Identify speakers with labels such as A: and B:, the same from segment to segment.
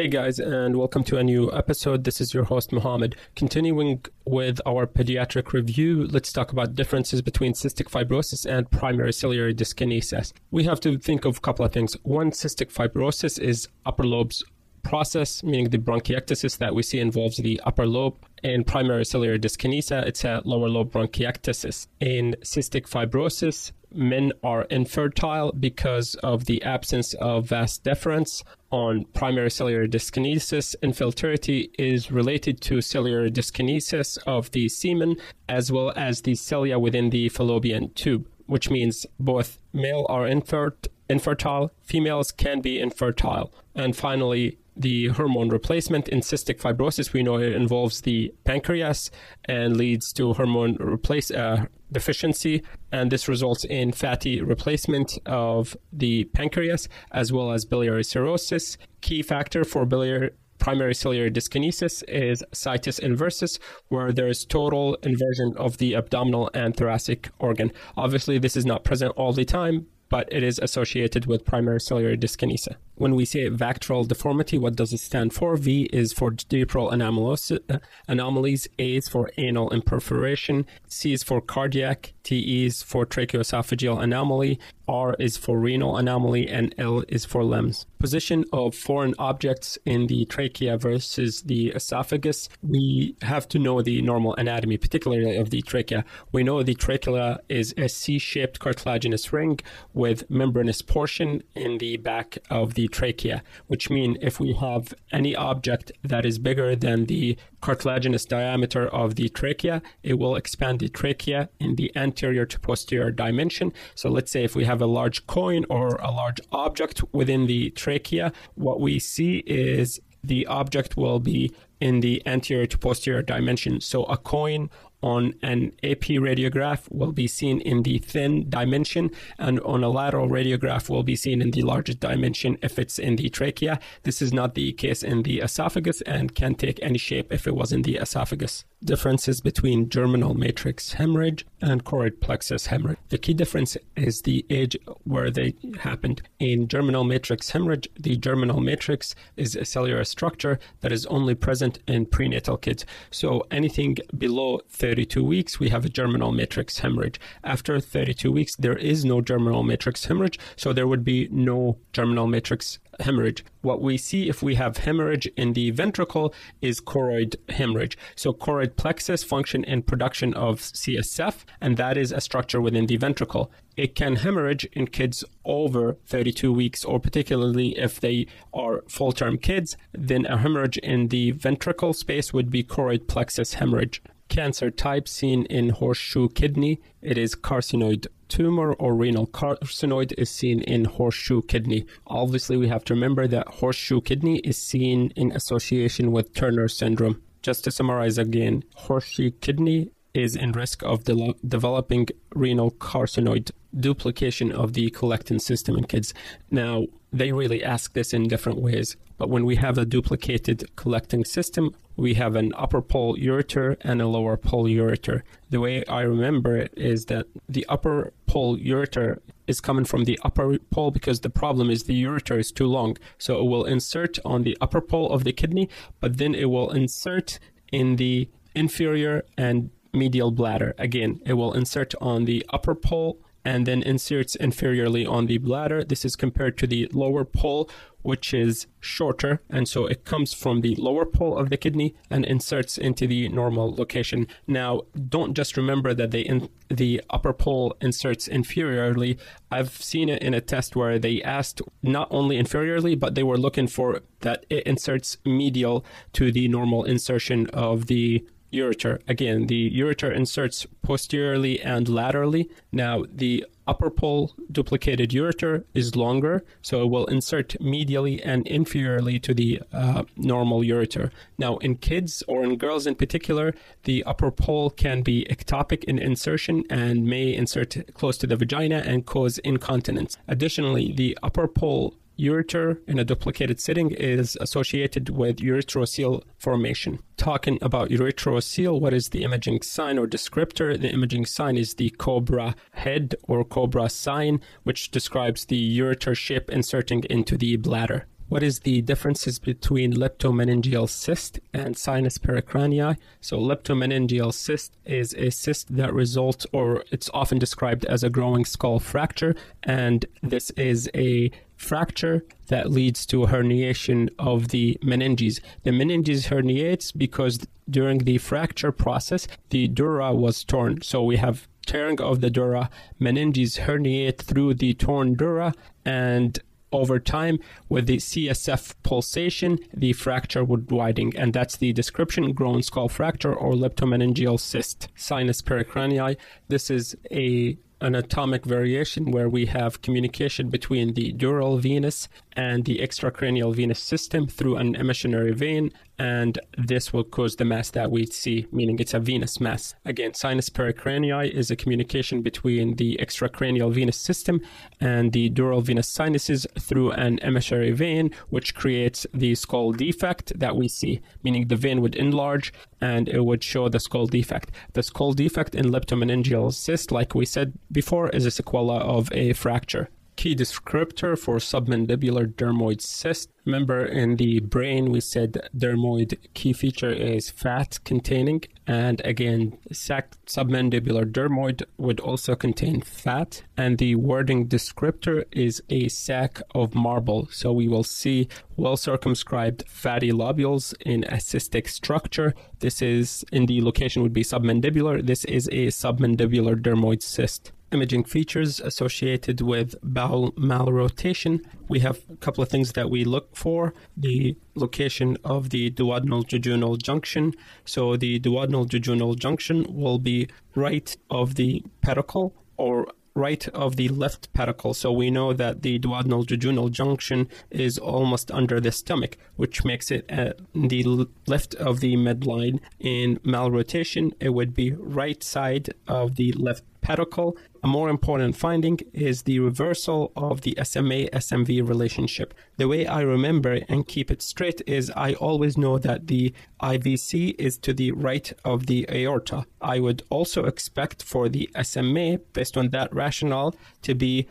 A: Hey guys, and welcome to a new episode. This is your host, Mohammed. Continuing with our pediatric review, let's talk about differences between cystic fibrosis and primary ciliary dyskinesia. We have to think of a couple of things. One, cystic fibrosis is upper lobes process, meaning the bronchiectasis that we see involves the upper lobe. In primary ciliary dyskinesia, it's a lower lobe bronchiectasis. In cystic fibrosis, men are infertile because of the absence of vas deferens on primary ciliary dyskinesis. Infertility is related to ciliary dyskinesis of the semen as well as the cilia within the fallopian tube, which means both male are infert- infertile, females can be infertile. And finally, the hormone replacement in cystic fibrosis, we know it involves the pancreas and leads to hormone replace uh, deficiency, and this results in fatty replacement of the pancreas as well as biliary cirrhosis. Key factor for biliary primary ciliary dyskinesis is situs inversus, where there is total inversion of the abdominal and thoracic organ. Obviously, this is not present all the time, but it is associated with primary ciliary dyskinesia. When we say VACTERL deformity, what does it stand for? V is for diaphragmal uh, anomalies, A is for anal imperforation, C is for cardiac, T is for tracheoesophageal anomaly, R is for renal anomaly, and L is for limbs. Position of foreign objects in the trachea versus the esophagus. We have to know the normal anatomy, particularly of the trachea. We know the trachea is a C shaped cartilaginous ring with membranous portion in the back of the trachea, which means if we have any object that is bigger than the cartilaginous diameter of the trachea, it will expand the trachea in the anterior to posterior dimension. So let's say if we have a large coin or a large object within the trachea, what we see is the object will be in the anterior to posterior dimension. So a coin on an AP radiograph will be seen in the thin dimension, and on a lateral radiograph will be seen in the largest dimension if it's in the trachea. This is not the case in the esophagus and can take any shape if it was in the esophagus differences between germinal matrix hemorrhage and choroid plexus hemorrhage. The key difference is the age where they happened. In germinal matrix hemorrhage, the germinal matrix is a cellular structure that is only present in prenatal kids. So anything below 32 weeks, we have a germinal matrix hemorrhage. After 32 weeks, there is no germinal matrix hemorrhage, so there would be no germinal matrix hemorrhage. What we see if we have hemorrhage in the ventricle is choroid hemorrhage. So choroid plexus function and production of CSF, and that is a structure within the ventricle. It can hemorrhage in kids over 32 weeks, or particularly if they are full term kids, then a hemorrhage in the ventricle space would be choroid plexus hemorrhage cancer type seen in horseshoe kidney. It is carcinoid tumor or renal carcinoid is seen in horseshoe kidney. Obviously, we have to remember that horseshoe kidney is seen in association with Turner syndrome. Just to summarize again, horseshoe kidney is in risk of de- developing renal carcinoid duplication of the collecting system in kids. Now, they really ask this in different ways. But when we have a duplicated collecting system, we have an upper pole ureter and a lower pole ureter. The way I remember it is that the upper pole ureter is coming from the upper pole because the problem is the ureter is too long. So it will insert on the upper pole of the kidney, but then it will insert in the inferior and medial bladder. Again, it will insert on the upper pole and then inserts inferiorly on the bladder. This is compared to the lower pole, which is shorter. And so it comes from the lower pole of the kidney and inserts into the normal location. Now, don't just remember that they in, the upper pole inserts inferiorly. I've seen it in a test where they asked not only inferiorly, but they were looking for that it inserts medial to the normal insertion of the ureter. Again, the ureter inserts posteriorly and laterally. Now, the upper pole duplicated ureter is longer, so it will insert medially and inferiorly to the uh, normal ureter. Now, in kids or in girls in particular, the upper pole can be ectopic in insertion and may insert close to the vagina and cause incontinence. Additionally, the upper pole ureter in a duplicated setting is associated with ureterocele formation. Talking about ureterocele, what is the imaging sign or descriptor? The imaging sign is the cobra head or cobra sign, which describes the ureter shape inserting into the bladder. What is the differences between leptomeningeal cyst and sinus pericranii? So leptomeningeal cyst is a cyst that results or it's often described as a growing skull fracture and this is a fracture that leads to a herniation of the meninges. The meninges herniates because during the fracture process, the dura was torn. So we have tearing of the dura, meninges herniate through the torn dura, and over time with the CSF pulsation, the fracture would widen, and that's the description: grown skull fracture or leptomeningeal cyst, sinus pericranii. This is a anatomic variation where we have communication between the dural venous and the extracranial venous system through an emissary vein, and this will cause the mass that we see, meaning it's a venous mass. Again, sinus pericranii is a communication between the extracranial venous system and the dural venous sinuses through an emissary vein, which creates the skull defect that we see, meaning the vein would enlarge and it would show the skull defect. The skull defect in leptomeningeal cyst, like we said before, is a sequela of a fracture key descriptor for submandibular dermoid cyst. Remember in the brain we said dermoid key feature is fat containing and again sac submandibular dermoid would also contain fat and the wording descriptor is a sack of marble. So we will see well circumscribed fatty lobules in a cystic structure. This is in the location would be submandibular. This is a submandibular dermoid cyst imaging features associated with bowel malrotation. We have a couple of things that we look for the location of the duodenal jejunal junction. So, the duodenal jejunal junction will be right of the pedicle or right of the left pedicle. So we know that the duodenal jejunal junction is almost under the stomach, which makes it at the left of the midline. In malrotation, it would be right side of the left pedicle. A more important finding is the reversal of the SMA SMV relationship. The way I remember and keep it straight is I always know that the IVC is to the right of the aorta. I would also expect for the SMA, based on that rationale, to be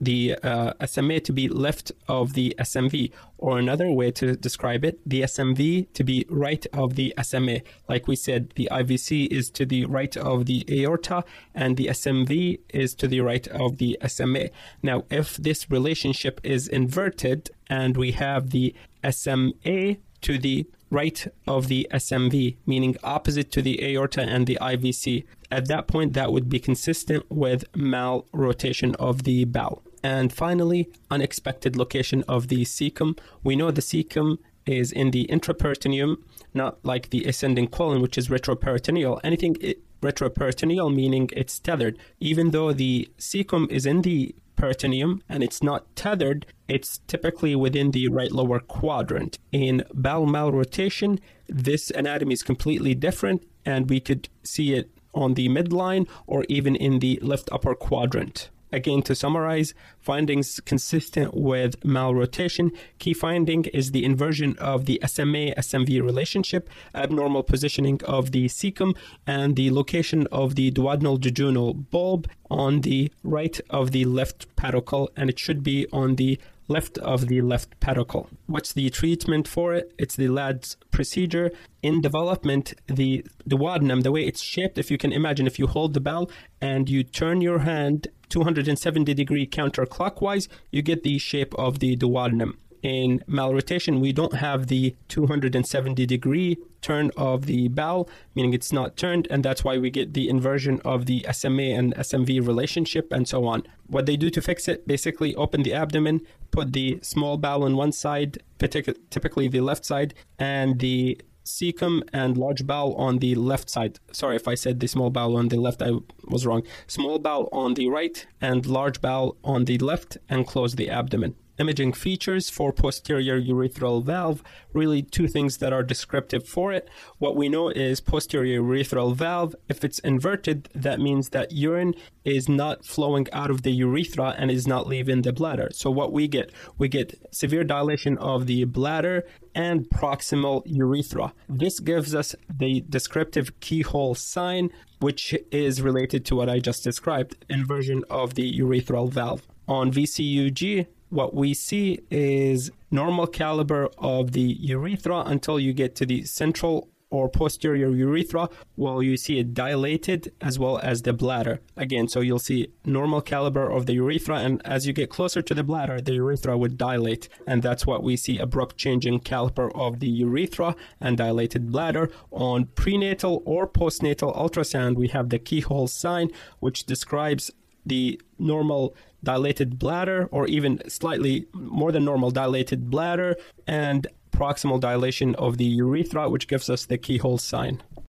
A: the uh, SMA to be left of the SMV, or another way to describe it, the SMV to be right of the SMA. Like we said, the IVC is to the right of the aorta, and the SMV is to the right of the SMA. Now, if this relationship is inverted and we have the SMA to the right of the SMV, meaning opposite to the aorta and the IVC, at that point, that would be consistent with malrotation of the bowel. And finally, unexpected location of the cecum. We know the cecum is in the intraperitoneum, not like the ascending colon, which is retroperitoneal. Anything retroperitoneal, meaning it's tethered. Even though the cecum is in the peritoneum and it's not tethered, it's typically within the right lower quadrant. In bowel malrotation, this anatomy is completely different, and we could see it on the midline or even in the left upper quadrant. Again, to summarize, findings consistent with malrotation. Key finding is the inversion of the SMA SMV relationship, abnormal positioning of the cecum, and the location of the duodenal jejunal bulb on the right of the left pedicle, and it should be on the left of the left pedicle. What's the treatment for it? It's the Ladd's procedure. In development, the duodenum, the way it's shaped, if you can imagine, if you hold the bowel and you turn your hand 270 degree counterclockwise, you get the shape of the duodenum. In malrotation, we don't have the 270 degree turn of the bowel, meaning it's not turned, and that's why we get the inversion of the SMA and SMV relationship and so on. What they do to fix it, basically open the abdomen, put the small bowel on one side, typically the left side, and the cecum and large bowel on the left side. Sorry if I said the small bowel on the left, I was wrong. Small bowel on the right and large bowel on the left, and close the abdomen imaging features for posterior urethral valve, really two things that are descriptive for it. What we know is posterior urethral valve, if it's inverted, that means that urine is not flowing out of the urethra and is not leaving the bladder. So what we get, we get severe dilation of the bladder and proximal urethra. This gives us the descriptive keyhole sign, which is related to what I just described, inversion of the urethral valve. On VCUG, what we see is normal caliber of the urethra until you get to the central or posterior urethra, well, you see it dilated as well as the bladder. Again, so you'll see normal caliber of the urethra, and as you get closer to the bladder, the urethra would dilate, and that's what we see abrupt change in caliper of the urethra and dilated bladder. On prenatal or postnatal ultrasound, we have the keyhole sign, which describes the normal dilated bladder or even slightly more than normal dilated bladder and proximal dilation of the urethra, which gives us the keyhole sign.